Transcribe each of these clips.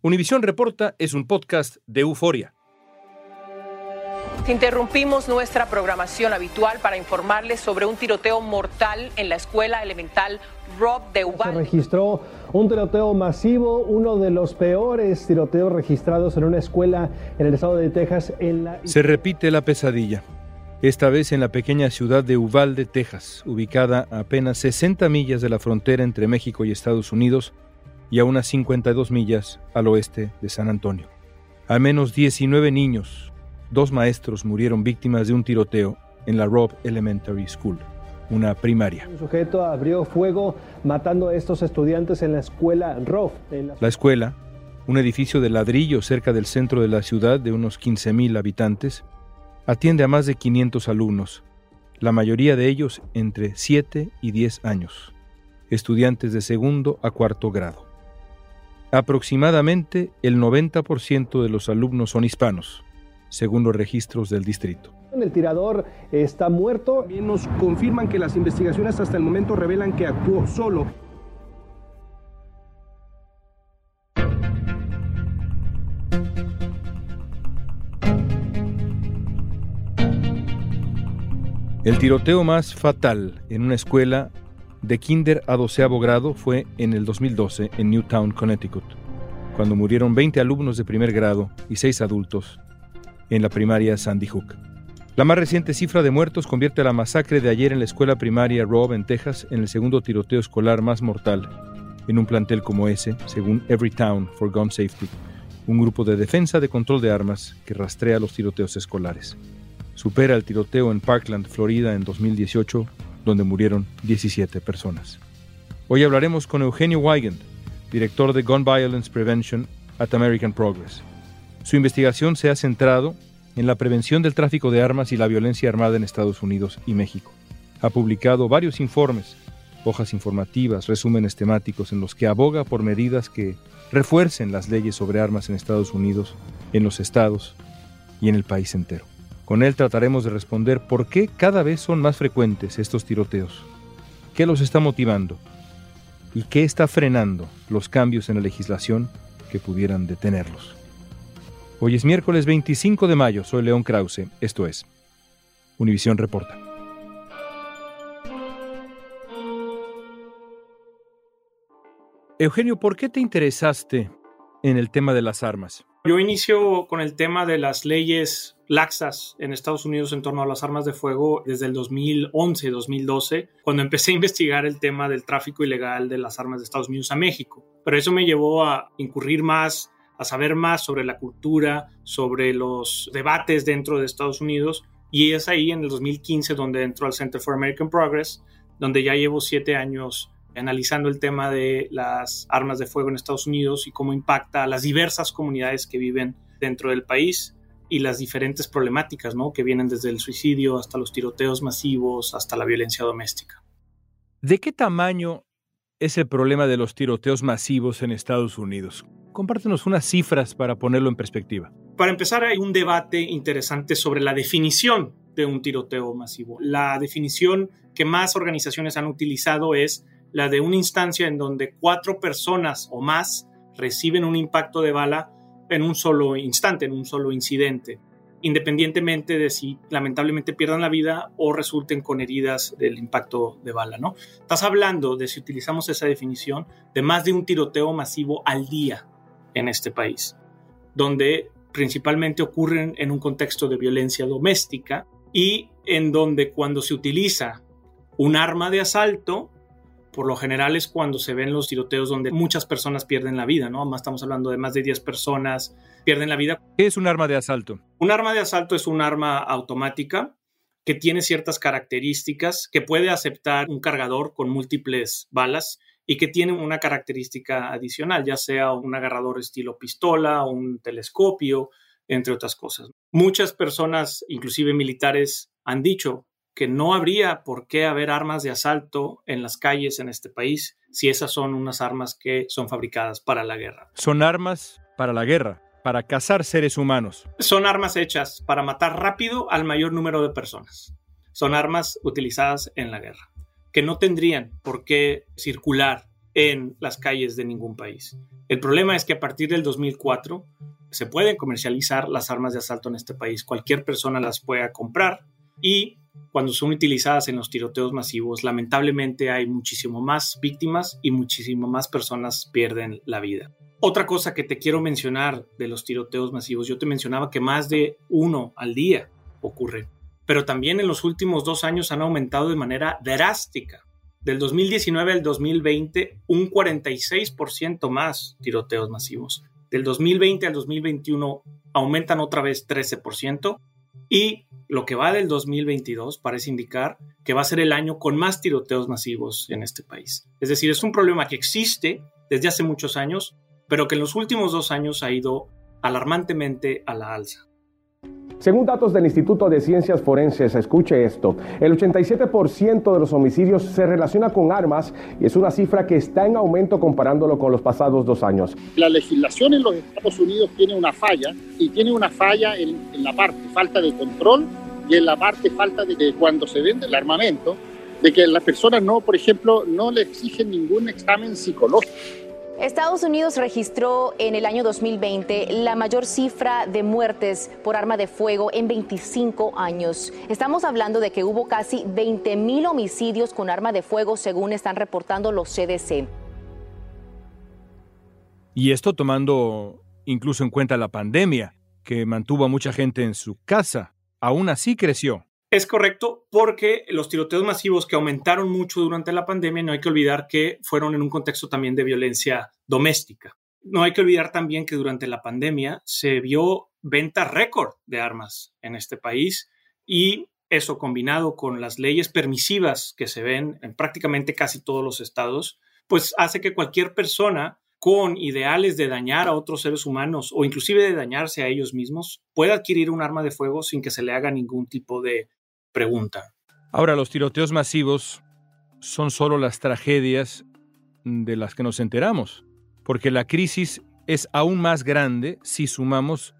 Univisión Reporta es un podcast de euforia. Interrumpimos nuestra programación habitual para informarles sobre un tiroteo mortal en la escuela elemental Rob de Uvalde. Se registró un tiroteo masivo, uno de los peores tiroteos registrados en una escuela en el estado de Texas. En la... Se repite la pesadilla. Esta vez en la pequeña ciudad de Uvalde, Texas, ubicada a apenas 60 millas de la frontera entre México y Estados Unidos y a unas 52 millas al oeste de San Antonio. Al menos 19 niños, dos maestros murieron víctimas de un tiroteo en la Robb Elementary School, una primaria. Un sujeto abrió fuego matando a estos estudiantes en la escuela Robb. La... la escuela, un edificio de ladrillo cerca del centro de la ciudad de unos 15.000 habitantes, atiende a más de 500 alumnos, la mayoría de ellos entre 7 y 10 años, estudiantes de segundo a cuarto grado. Aproximadamente el 90% de los alumnos son hispanos, según los registros del distrito. El tirador está muerto. También nos confirman que las investigaciones hasta el momento revelan que actuó solo. El tiroteo más fatal en una escuela de kinder a doceavo grado fue en el 2012 en Newtown, Connecticut, cuando murieron 20 alumnos de primer grado y 6 adultos en la primaria Sandy Hook. La más reciente cifra de muertos convierte a la masacre de ayer en la escuela primaria Robb en Texas en el segundo tiroteo escolar más mortal en un plantel como ese, según Everytown for Gun Safety, un grupo de defensa de control de armas que rastrea los tiroteos escolares. Supera el tiroteo en Parkland, Florida, en 2018, donde murieron 17 personas. Hoy hablaremos con Eugenio Weigand, director de Gun Violence Prevention at American Progress. Su investigación se ha centrado en la prevención del tráfico de armas y la violencia armada en Estados Unidos y México. Ha publicado varios informes, hojas informativas, resúmenes temáticos en los que aboga por medidas que refuercen las leyes sobre armas en Estados Unidos, en los estados y en el país entero. Con él trataremos de responder por qué cada vez son más frecuentes estos tiroteos, qué los está motivando y qué está frenando los cambios en la legislación que pudieran detenerlos. Hoy es miércoles 25 de mayo, soy León Krause, esto es Univisión Reporta. Eugenio, ¿por qué te interesaste en el tema de las armas? Yo inicio con el tema de las leyes laxas en Estados Unidos en torno a las armas de fuego desde el 2011-2012, cuando empecé a investigar el tema del tráfico ilegal de las armas de Estados Unidos a México. Pero eso me llevó a incurrir más, a saber más sobre la cultura, sobre los debates dentro de Estados Unidos, y es ahí en el 2015 donde entro al Center for American Progress, donde ya llevo siete años analizando el tema de las armas de fuego en Estados Unidos y cómo impacta a las diversas comunidades que viven dentro del país y las diferentes problemáticas ¿no? que vienen desde el suicidio hasta los tiroteos masivos, hasta la violencia doméstica. ¿De qué tamaño es el problema de los tiroteos masivos en Estados Unidos? Compártenos unas cifras para ponerlo en perspectiva. Para empezar, hay un debate interesante sobre la definición de un tiroteo masivo. La definición que más organizaciones han utilizado es la de una instancia en donde cuatro personas o más reciben un impacto de bala en un solo instante, en un solo incidente, independientemente de si lamentablemente pierdan la vida o resulten con heridas del impacto de bala, ¿no? Estás hablando de, si utilizamos esa definición, de más de un tiroteo masivo al día en este país, donde principalmente ocurren en un contexto de violencia doméstica y en donde cuando se utiliza un arma de asalto, por lo general es cuando se ven los tiroteos donde muchas personas pierden la vida, ¿no? Más estamos hablando de más de 10 personas pierden la vida. ¿Qué es un arma de asalto? Un arma de asalto es un arma automática que tiene ciertas características, que puede aceptar un cargador con múltiples balas y que tienen una característica adicional, ya sea un agarrador estilo pistola, un telescopio, entre otras cosas. Muchas personas, inclusive militares, han dicho que no habría por qué haber armas de asalto en las calles en este país si esas son unas armas que son fabricadas para la guerra. Son armas para la guerra, para cazar seres humanos. Son armas hechas para matar rápido al mayor número de personas. Son armas utilizadas en la guerra que no tendrían por qué circular en las calles de ningún país. El problema es que a partir del 2004 se pueden comercializar las armas de asalto en este país. Cualquier persona las pueda comprar y cuando son utilizadas en los tiroteos masivos, lamentablemente hay muchísimo más víctimas y muchísimo más personas pierden la vida. Otra cosa que te quiero mencionar de los tiroteos masivos, yo te mencionaba que más de uno al día ocurre pero también en los últimos dos años han aumentado de manera drástica. Del 2019 al 2020, un 46% más tiroteos masivos. Del 2020 al 2021 aumentan otra vez 13%. Y lo que va del 2022 parece indicar que va a ser el año con más tiroteos masivos en este país. Es decir, es un problema que existe desde hace muchos años, pero que en los últimos dos años ha ido alarmantemente a la alza. Según datos del Instituto de Ciencias Forenses, escuche esto, el 87% de los homicidios se relaciona con armas y es una cifra que está en aumento comparándolo con los pasados dos años. La legislación en los Estados Unidos tiene una falla y tiene una falla en, la parte falta de control y en la parte falta de cuando se vende el armamento, de que las personas no, por ejemplo, no le exigen ningún examen psicológico. Estados Unidos registró en el año 2020 la mayor cifra de muertes por arma de fuego en 25 años. Estamos hablando de que hubo casi 20 mil homicidios con arma de fuego según están reportando los CDC. Y esto tomando incluso en cuenta la pandemia, que mantuvo a mucha gente en su casa. Aún así creció. Es correcto, porque los tiroteos masivos que aumentaron mucho durante la pandemia, no hay que olvidar que fueron en un contexto también de violencia doméstica. No hay que olvidar también que durante la pandemia se vio venta récord de armas en este país y eso combinado con las leyes permisivas que se ven en prácticamente casi todos los estados, pues hace que cualquier persona con ideales de dañar a otros seres humanos o inclusive de dañarse a ellos mismos pueda adquirir un arma de fuego sin que se le haga ningún tipo de pregunta. Ahora, los tiroteos masivos son solo las tragedias de las que nos enteramos, porque la crisis es aún más grande si sumamos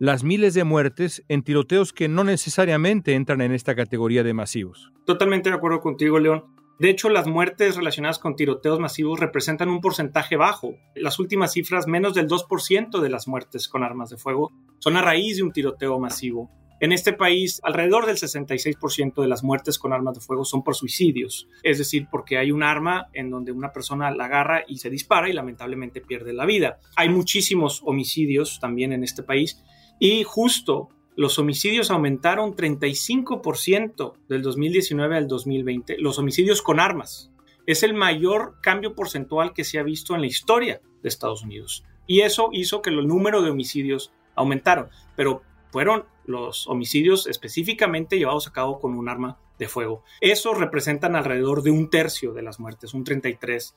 las miles de muertes en tiroteos que no necesariamente entran en esta categoría de masivos. Totalmente de acuerdo contigo, León. De hecho, las muertes relacionadas con tiroteos masivos representan un porcentaje bajo. Las últimas cifras, menos del 2% de las muertes con armas de fuego, son a raíz de un tiroteo masivo. En este país, alrededor del 66% de las muertes con armas de fuego son por suicidios, es decir, porque hay un arma en donde una persona la agarra y se dispara y lamentablemente pierde la vida. Hay muchísimos homicidios también en este país y justo los homicidios aumentaron 35% del 2019 al 2020, los homicidios con armas. Es el mayor cambio porcentual que se ha visto en la historia de Estados Unidos. Y eso hizo que el número de homicidios aumentaron. Pero fueron los homicidios específicamente llevados a cabo con un arma de fuego. Esos representan alrededor de un tercio de las muertes, un 33%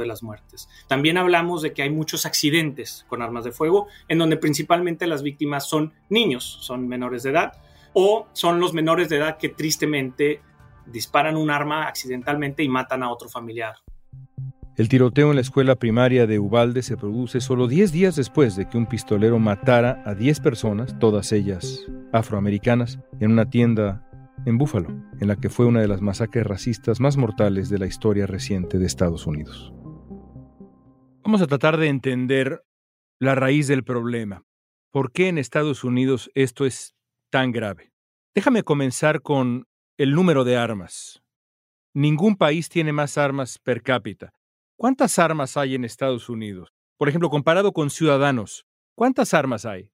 de las muertes. También hablamos de que hay muchos accidentes con armas de fuego, en donde principalmente las víctimas son niños, son menores de edad, o son los menores de edad que tristemente disparan un arma accidentalmente y matan a otro familiar. El tiroteo en la escuela primaria de Ubalde se produce solo 10 días después de que un pistolero matara a 10 personas, todas ellas afroamericanas, en una tienda en Búfalo, en la que fue una de las masacres racistas más mortales de la historia reciente de Estados Unidos. Vamos a tratar de entender la raíz del problema. ¿Por qué en Estados Unidos esto es tan grave? Déjame comenzar con el número de armas. Ningún país tiene más armas per cápita. ¿Cuántas armas hay en Estados Unidos? Por ejemplo, comparado con ciudadanos, ¿cuántas armas hay?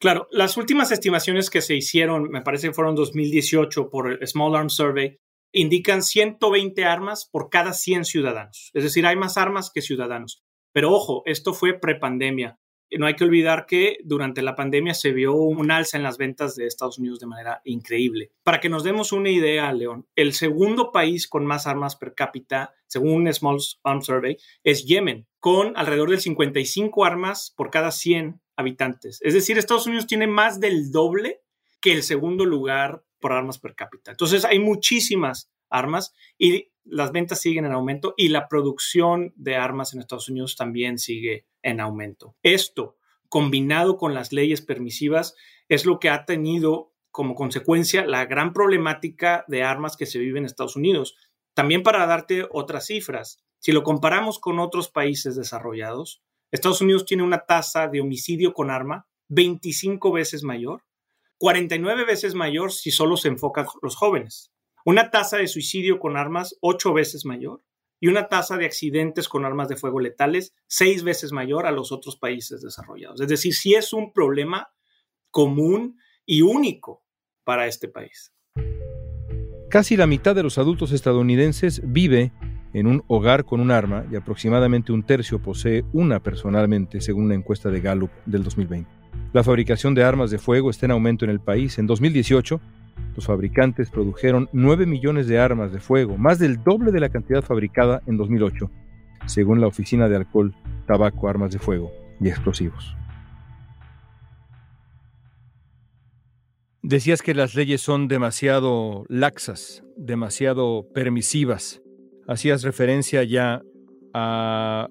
Claro, las últimas estimaciones que se hicieron, me parece que fueron 2018 por el Small Arms Survey, indican 120 armas por cada 100 ciudadanos. Es decir, hay más armas que ciudadanos. Pero ojo, esto fue prepandemia. No hay que olvidar que durante la pandemia se vio un alza en las ventas de Estados Unidos de manera increíble. Para que nos demos una idea, León, el segundo país con más armas per cápita, según Small Arms Survey, es Yemen, con alrededor de 55 armas por cada 100 habitantes. Es decir, Estados Unidos tiene más del doble que el segundo lugar por armas per cápita. Entonces hay muchísimas armas y las ventas siguen en aumento y la producción de armas en Estados Unidos también sigue en aumento. Esto, combinado con las leyes permisivas, es lo que ha tenido como consecuencia la gran problemática de armas que se vive en Estados Unidos. También para darte otras cifras, si lo comparamos con otros países desarrollados, Estados Unidos tiene una tasa de homicidio con arma 25 veces mayor, 49 veces mayor si solo se enfocan los jóvenes, una tasa de suicidio con armas 8 veces mayor y una tasa de accidentes con armas de fuego letales seis veces mayor a los otros países desarrollados. Es decir, sí es un problema común y único para este país. Casi la mitad de los adultos estadounidenses vive en un hogar con un arma y aproximadamente un tercio posee una personalmente, según una encuesta de Gallup del 2020. La fabricación de armas de fuego está en aumento en el país. En 2018, los fabricantes produjeron 9 millones de armas de fuego, más del doble de la cantidad fabricada en 2008, según la Oficina de Alcohol, Tabaco, Armas de Fuego y Explosivos. Decías que las leyes son demasiado laxas, demasiado permisivas. Hacías referencia ya a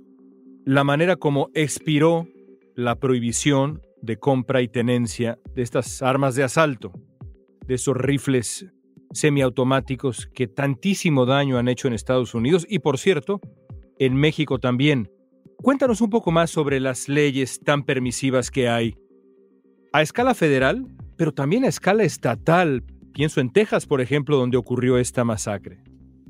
la manera como expiró la prohibición de compra y tenencia de estas armas de asalto, de esos rifles semiautomáticos que tantísimo daño han hecho en Estados Unidos y, por cierto, en México también. Cuéntanos un poco más sobre las leyes tan permisivas que hay a escala federal, pero también a escala estatal. Pienso en Texas, por ejemplo, donde ocurrió esta masacre.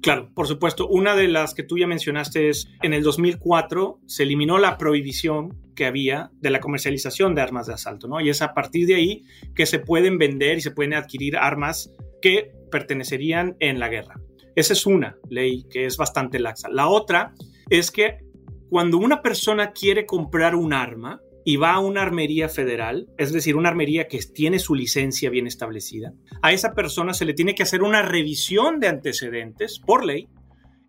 Claro, por supuesto. Una de las que tú ya mencionaste es en el 2004 se eliminó la prohibición que había de la comercialización de armas de asalto, ¿no? Y es a partir de ahí que se pueden vender y se pueden adquirir armas que pertenecerían en la guerra. Esa es una ley que es bastante laxa. La otra es que cuando una persona quiere comprar un arma, y va a una armería federal, es decir, una armería que tiene su licencia bien establecida, a esa persona se le tiene que hacer una revisión de antecedentes por ley,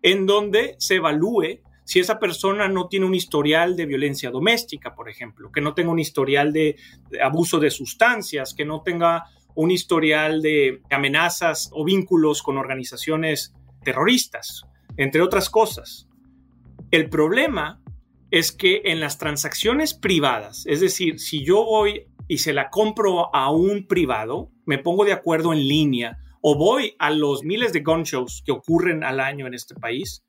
en donde se evalúe si esa persona no tiene un historial de violencia doméstica, por ejemplo, que no tenga un historial de, abuso de sustancias, que no tenga un historial de amenazas o vínculos con organizaciones terroristas, entre otras cosas. El problema es que en las transacciones privadas, es decir, si yo voy y se la compro a un privado, me pongo de acuerdo en línea o voy a los miles de gun shows que ocurren al año en este país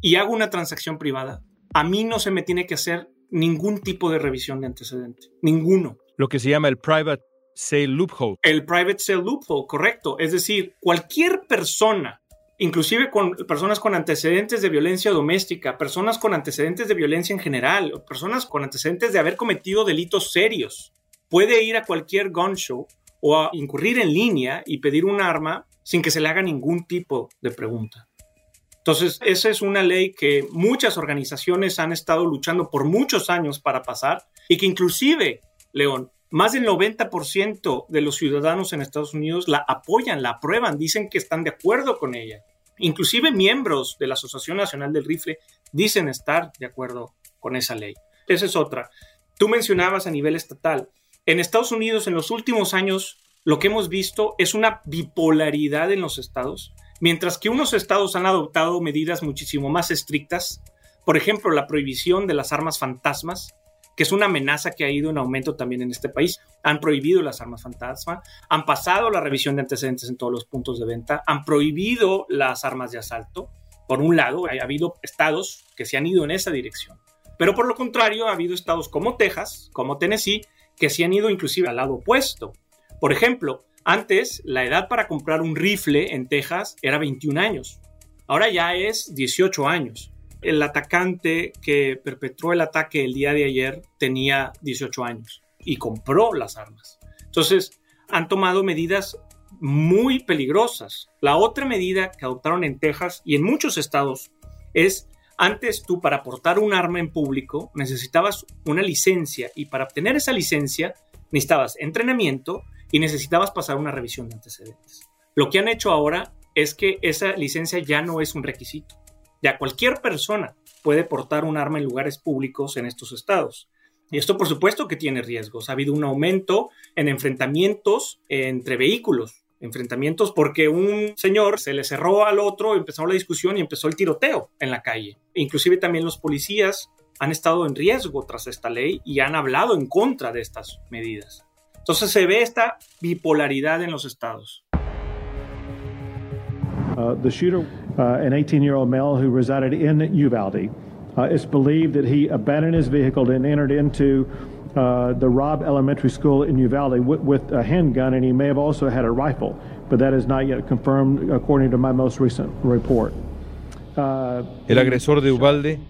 y hago una transacción privada, a mí no se me tiene que hacer ningún tipo de revisión de antecedente, ninguno. Lo que se llama el private sale loophole. El private sale loophole, correcto. Es decir, cualquier persona inclusive con personas con antecedentes de violencia doméstica, personas con antecedentes de violencia en general, personas con antecedentes de haber cometido delitos serios. Puede ir a cualquier gun show o a incurrir en línea y pedir un arma sin que se le haga ningún tipo de pregunta. Entonces, esa es una ley que muchas organizaciones han estado luchando por muchos años para pasar y que inclusive, León, más del 90% de los ciudadanos en Estados Unidos la apoyan, la aprueban, dicen que están de acuerdo con ella. Inclusive miembros de la Asociación Nacional del Rifle dicen estar de acuerdo con esa ley. Esa es otra. Tú mencionabas a nivel estatal. En Estados Unidos en los últimos años lo que hemos visto es una bipolaridad en los estados, mientras que unos estados han adoptado medidas muchísimo más estrictas, por ejemplo, la prohibición de las armas fantasmas, que es una amenaza que ha ido en aumento también en este país. Han prohibido las armas fantasma, han pasado la revisión de antecedentes en todos los puntos de venta, han prohibido las armas de asalto. Por un lado, ha habido estados que se han ido en esa dirección. Pero por lo contrario, ha habido estados como Texas, como Tennessee, que se han ido inclusive al lado opuesto. Por ejemplo, antes la edad para comprar un rifle en Texas era 21 años. Ahora ya es 18 años el atacante que perpetró el ataque el día de ayer tenía 18 años y compró las armas. Entonces, han tomado medidas muy peligrosas. La otra medida que adoptaron en Texas y en muchos estados es Antes tú para portar un arma en público necesitabas una licencia y para obtener esa licencia necesitabas entrenamiento y necesitabas pasar una revisión de antecedentes. Lo que han hecho ahora es que esa licencia ya no es un requisito. Ya cualquier persona puede portar un arma en lugares públicos en estos estados. Y esto por supuesto que tiene riesgos. Ha habido un aumento en enfrentamientos entre vehículos enfrentamientos porque un señor se le cerró al otro, empezó la discusión y empezó el tiroteo en la calle. Inclusive también los policías han estado en riesgo tras esta ley y han hablado en contra de estas medidas. Entonces se ve esta bipolaridad en los estados. Uh, the shooter, uh, an 18-year-old male who resided in Uvalde, uh, it's believed that he abandoned his vehicle and entered into uh, the Robb Elementary School in Uvalde with, with, a handgun, and he may have also had a rifle, but that is not yet confirmed according to my most recent report. Uh, El agresor de Uvalde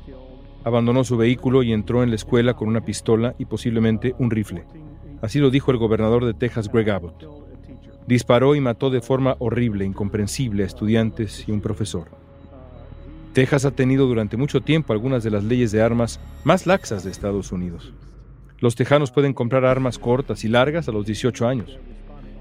abandonó su vehículo y entró en la escuela con una pistola y posiblemente un rifle. Así lo dijo el gobernador de Texas, Greg Abbott. Disparó y mató de forma horrible, incomprensible a estudiantes y un profesor. Texas ha tenido durante mucho tiempo algunas de las leyes de armas más laxas de Estados Unidos. Los tejanos pueden comprar armas cortas y largas a los 18 años.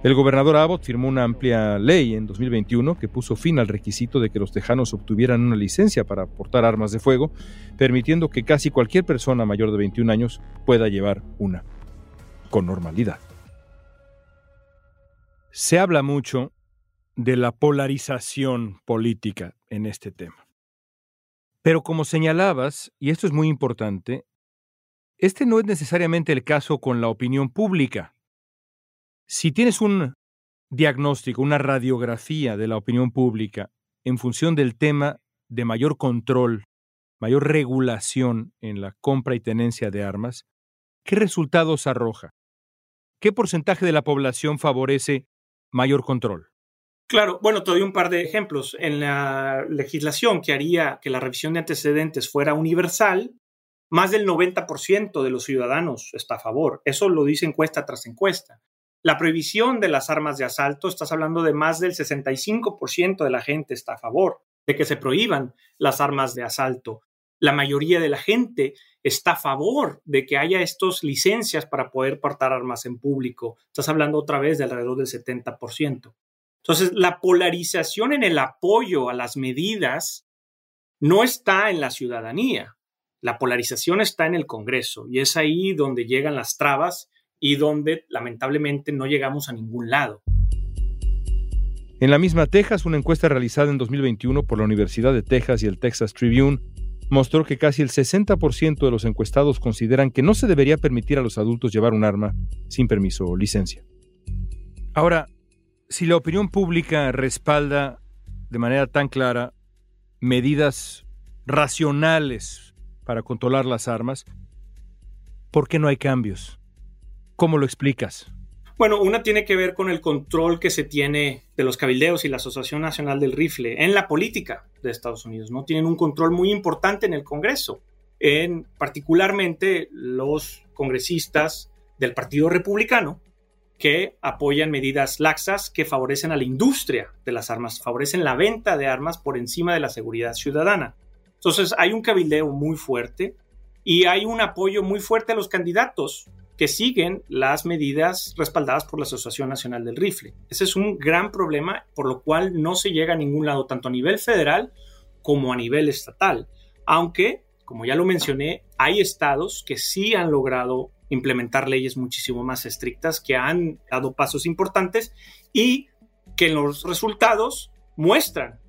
El gobernador Abbott firmó una amplia ley en 2021 que puso fin al requisito de que los tejanos obtuvieran una licencia para portar armas de fuego, permitiendo que casi cualquier persona mayor de 21 años pueda llevar una, con normalidad. Se habla mucho de la polarización política en este tema. Pero como señalabas, y esto es muy importante, este no es necesariamente el caso con la opinión pública. Si tienes un diagnóstico, una radiografía de la opinión pública en función del tema de mayor control, mayor regulación en la compra y tenencia de armas, ¿qué resultados arroja? ¿Qué porcentaje de la población favorece mayor control? Claro, bueno, te doy un par de ejemplos. En la legislación que haría que la revisión de antecedentes fuera universal, más del 90% de los ciudadanos está a favor. Eso lo dice encuesta tras encuesta. La prohibición de las armas de asalto, estás hablando de más del 65% de la gente está a favor de que se prohíban las armas de asalto. La mayoría de la gente está a favor de que haya estas licencias para poder portar armas en público. Estás hablando otra vez de alrededor del 70%. Entonces, la polarización en el apoyo a las medidas no está en la ciudadanía. La polarización está en el Congreso y es ahí donde llegan las trabas y donde lamentablemente no llegamos a ningún lado. En la misma Texas, una encuesta realizada en 2021 por la Universidad de Texas y el Texas Tribune mostró que casi el 60% de los encuestados consideran que no se debería permitir a los adultos llevar un arma sin permiso o licencia. Ahora, si la opinión pública respalda de manera tan clara medidas racionales para controlar las armas, ¿por qué no hay cambios? ¿Cómo lo explicas? Bueno, una tiene que ver con el control que se tiene de los cabildeos y la Asociación Nacional del Rifle en la política de Estados Unidos. No tienen un control muy importante en el Congreso, en particularmente los congresistas del Partido Republicano que apoyan medidas laxas que favorecen a la industria de las armas, favorecen la venta de armas por encima de la seguridad ciudadana. Entonces hay un cabildeo muy fuerte y hay un apoyo muy fuerte a los candidatos que siguen las medidas respaldadas por la Asociación Nacional del Rifle. Ese es un gran problema por lo cual no se llega a ningún lado, tanto a nivel federal como a nivel estatal. Aunque, como ya lo mencioné, hay estados que sí han logrado implementar leyes muchísimo más estrictas, que han dado pasos importantes y que los resultados muestran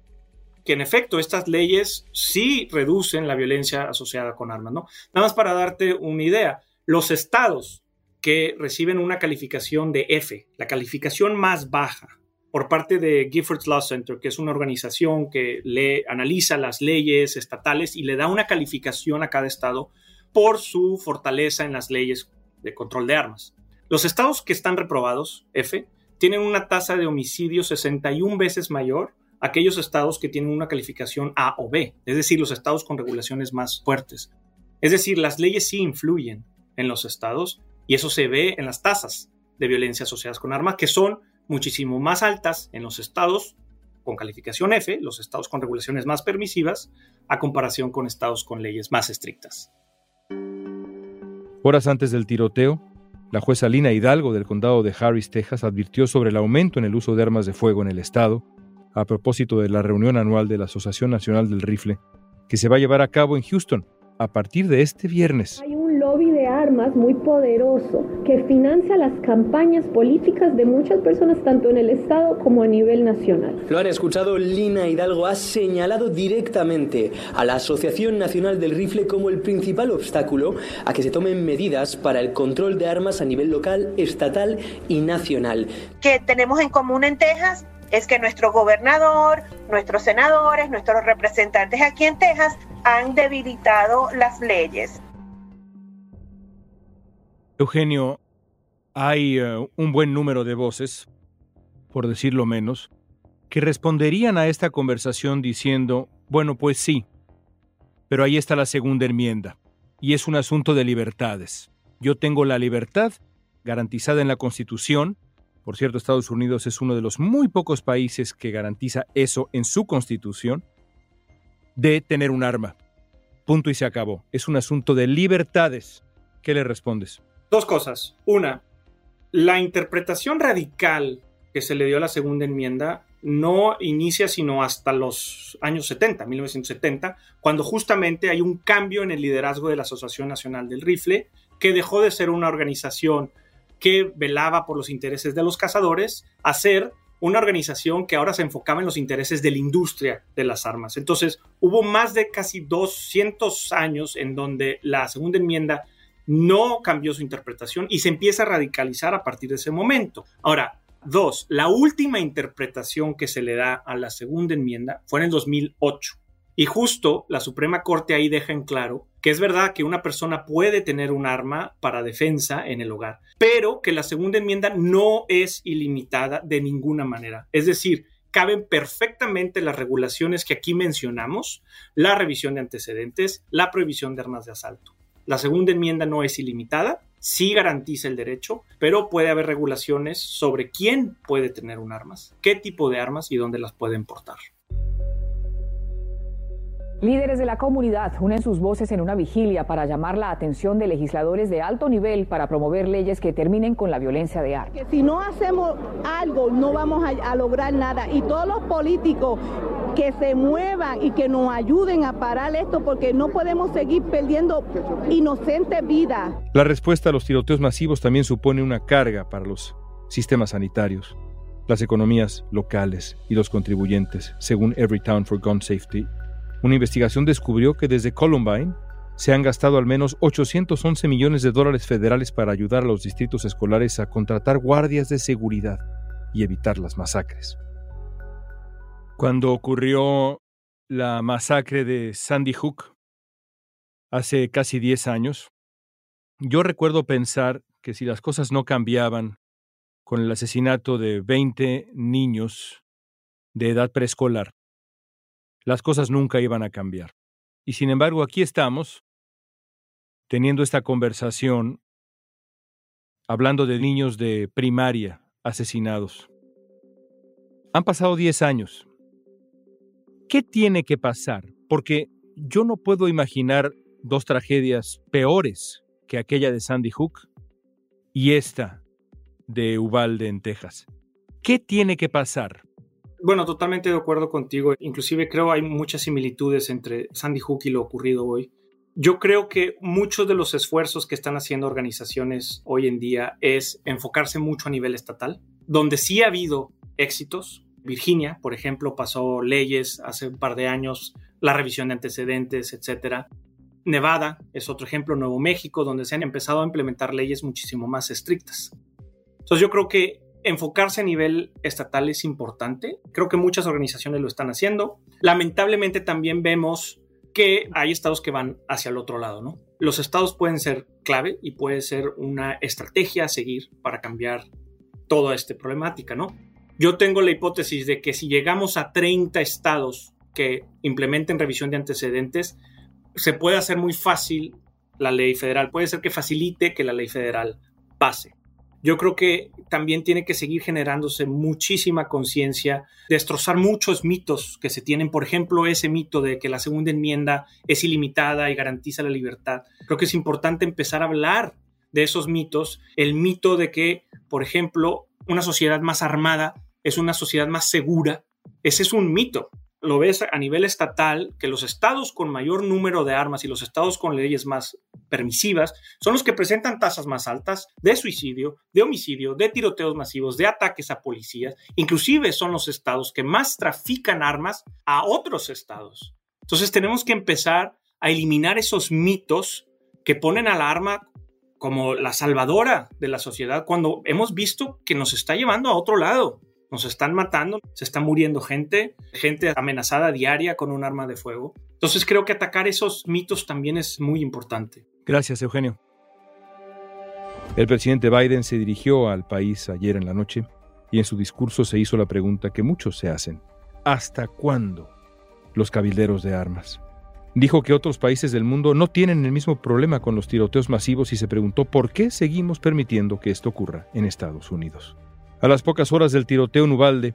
que en efecto estas leyes sí reducen la violencia asociada con armas, ¿no? Nada más para darte una idea, los estados que reciben una calificación de F, la calificación más baja, por parte de Giffords Law Center, que es una organización que le analiza las leyes estatales y le da una calificación a cada estado por su fortaleza en las leyes de control de armas. Los estados que están reprobados, F, tienen una tasa de homicidio 61 veces mayor aquellos estados que tienen una calificación A o B, es decir, los estados con regulaciones más fuertes. Es decir, las leyes sí influyen en los estados y eso se ve en las tasas de violencia asociadas con armas, que son muchísimo más altas en los estados con calificación F, los estados con regulaciones más permisivas, a comparación con estados con leyes más estrictas. Horas antes del tiroteo, la jueza Lina Hidalgo del condado de Harris, Texas, advirtió sobre el aumento en el uso de armas de fuego en el estado a propósito de la reunión anual de la Asociación Nacional del Rifle, que se va a llevar a cabo en Houston a partir de este viernes lobby de armas muy poderoso que financia las campañas políticas de muchas personas tanto en el Estado como a nivel nacional. Lo han escuchado, Lina Hidalgo ha señalado directamente a la Asociación Nacional del Rifle como el principal obstáculo a que se tomen medidas para el control de armas a nivel local, estatal y nacional. Que tenemos en común en Texas es que nuestro gobernador, nuestros senadores, nuestros representantes aquí en Texas han debilitado las leyes. Eugenio, hay eh, un buen número de voces, por decirlo menos, que responderían a esta conversación diciendo, bueno, pues sí, pero ahí está la segunda enmienda, y es un asunto de libertades. Yo tengo la libertad garantizada en la Constitución, por cierto, Estados Unidos es uno de los muy pocos países que garantiza eso en su Constitución, de tener un arma. Punto y se acabó. Es un asunto de libertades. ¿Qué le respondes? Dos cosas. Una, la interpretación radical que se le dio a la segunda enmienda no inicia sino hasta los años 70, 1970, cuando justamente hay un cambio en el liderazgo de la Asociación Nacional del Rifle, que dejó de ser una organización que velaba por los intereses de los cazadores a ser una organización que ahora se enfocaba en los intereses de la industria de las armas. Entonces, hubo más de casi 200 años en donde la segunda enmienda no cambió su interpretación y se empieza a radicalizar a partir de ese momento. Ahora, dos, la última interpretación que se le da a la segunda enmienda fue en el 2008. Y justo la Suprema Corte ahí deja en claro que es verdad que una persona puede tener un arma para defensa en el hogar, pero que la segunda enmienda no es ilimitada de ninguna manera. Es decir, caben perfectamente las regulaciones que aquí mencionamos, la revisión de antecedentes, la prohibición de armas de asalto. La segunda enmienda no es ilimitada, sí garantiza el derecho, pero puede haber regulaciones sobre quién puede tener un armas, qué tipo de armas y dónde las pueden portar. Líderes de la comunidad unen sus voces en una vigilia para llamar la atención de legisladores de alto nivel para promover leyes que terminen con la violencia de armas. si no hacemos algo, no vamos a, a lograr nada. Y todos los políticos que se muevan y que nos ayuden a parar esto porque no podemos seguir perdiendo inocentes vidas. La respuesta a los tiroteos masivos también supone una carga para los sistemas sanitarios, las economías locales y los contribuyentes, según Everytown for Gun Safety una investigación descubrió que desde Columbine se han gastado al menos 811 millones de dólares federales para ayudar a los distritos escolares a contratar guardias de seguridad y evitar las masacres. Cuando ocurrió la masacre de Sandy Hook hace casi 10 años, yo recuerdo pensar que si las cosas no cambiaban con el asesinato de 20 niños de edad preescolar, las cosas nunca iban a cambiar. Y sin embargo, aquí estamos, teniendo esta conversación, hablando de niños de primaria asesinados. Han pasado 10 años. ¿Qué tiene que pasar? Porque yo no puedo imaginar dos tragedias peores que aquella de Sandy Hook y esta de Uvalde en Texas. ¿Qué tiene que pasar bueno, totalmente de acuerdo contigo. Inclusive creo hay muchas similitudes entre Sandy Hook y lo ocurrido hoy. Yo creo que muchos de los esfuerzos que están haciendo organizaciones hoy en día es enfocarse mucho a nivel estatal, donde sí ha habido éxitos. Virginia, por ejemplo, pasó leyes hace un par de años, la revisión de antecedentes, etcétera. Nevada es otro ejemplo, Nuevo México, donde se han empezado a implementar leyes muchísimo más estrictas. Entonces yo creo que enfocarse a nivel estatal es importante. Creo que muchas organizaciones lo están haciendo. Lamentablemente también vemos que hay estados que van hacia el otro lado, ¿no? Los estados pueden ser clave y puede ser una estrategia a seguir para cambiar toda esta problemática, ¿no? Yo tengo la hipótesis de que si llegamos a 30 estados que implementen revisión de antecedentes, se puede hacer muy fácil la ley federal. Puede ser que facilite que la ley federal pase. Yo creo que también tiene que seguir generándose muchísima conciencia, destrozar muchos mitos que se tienen, por ejemplo, ese mito de que la segunda enmienda es ilimitada y garantiza la libertad. Creo que es importante empezar a hablar de esos mitos, el mito de que, por ejemplo, una sociedad más armada es una sociedad más segura. Ese es un mito lo ves a nivel estatal, que los estados con mayor número de armas y los estados con leyes más permisivas son los que presentan tasas más altas de suicidio, de homicidio, de tiroteos masivos, de ataques a policías. Inclusive son los estados que más trafican armas a otros estados. Entonces tenemos que empezar a eliminar esos mitos que ponen al arma como la salvadora de la sociedad cuando hemos visto que nos está llevando a otro lado nos están matando, se está muriendo gente, gente amenazada diaria con un arma de fuego. Entonces creo que atacar esos mitos también es muy importante. Gracias, Eugenio. El presidente Biden se dirigió al país ayer en la noche y en su discurso se hizo la pregunta que muchos se hacen. ¿Hasta cuándo los cabilderos de armas? Dijo que otros países del mundo no tienen el mismo problema con los tiroteos masivos y se preguntó por qué seguimos permitiendo que esto ocurra en Estados Unidos. A las pocas horas del tiroteo en Uvalde,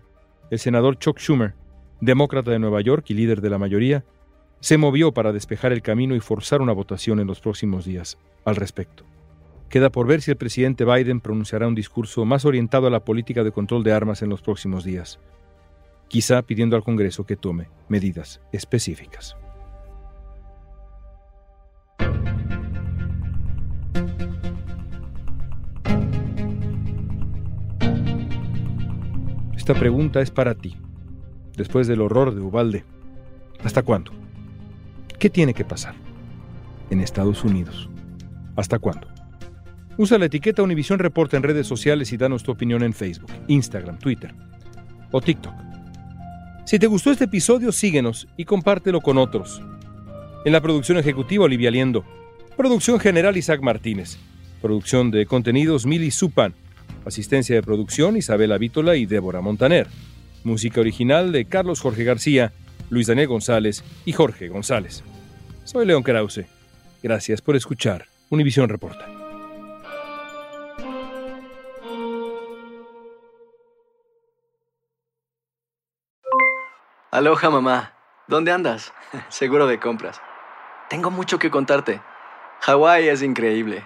el senador Chuck Schumer, demócrata de Nueva York y líder de la mayoría, se movió para despejar el camino y forzar una votación en los próximos días al respecto. Queda por ver si el presidente Biden pronunciará un discurso más orientado a la política de control de armas en los próximos días, quizá pidiendo al Congreso que tome medidas específicas. Esta pregunta es para ti. Después del horror de Ubalde, ¿hasta cuándo? ¿Qué tiene que pasar en Estados Unidos? ¿Hasta cuándo? Usa la etiqueta Univision Report en redes sociales y danos tu opinión en Facebook, Instagram, Twitter o TikTok. Si te gustó este episodio, síguenos y compártelo con otros. En la producción ejecutiva, Olivia Liendo. Producción general, Isaac Martínez. Producción de contenidos, Mili Supan. Asistencia de producción Isabela Vítola y Débora Montaner. Música original de Carlos Jorge García, Luis Daniel González y Jorge González. Soy León Krause. Gracias por escuchar Univisión Reporta. Aloha mamá, ¿dónde andas? Seguro de compras. Tengo mucho que contarte. Hawái es increíble.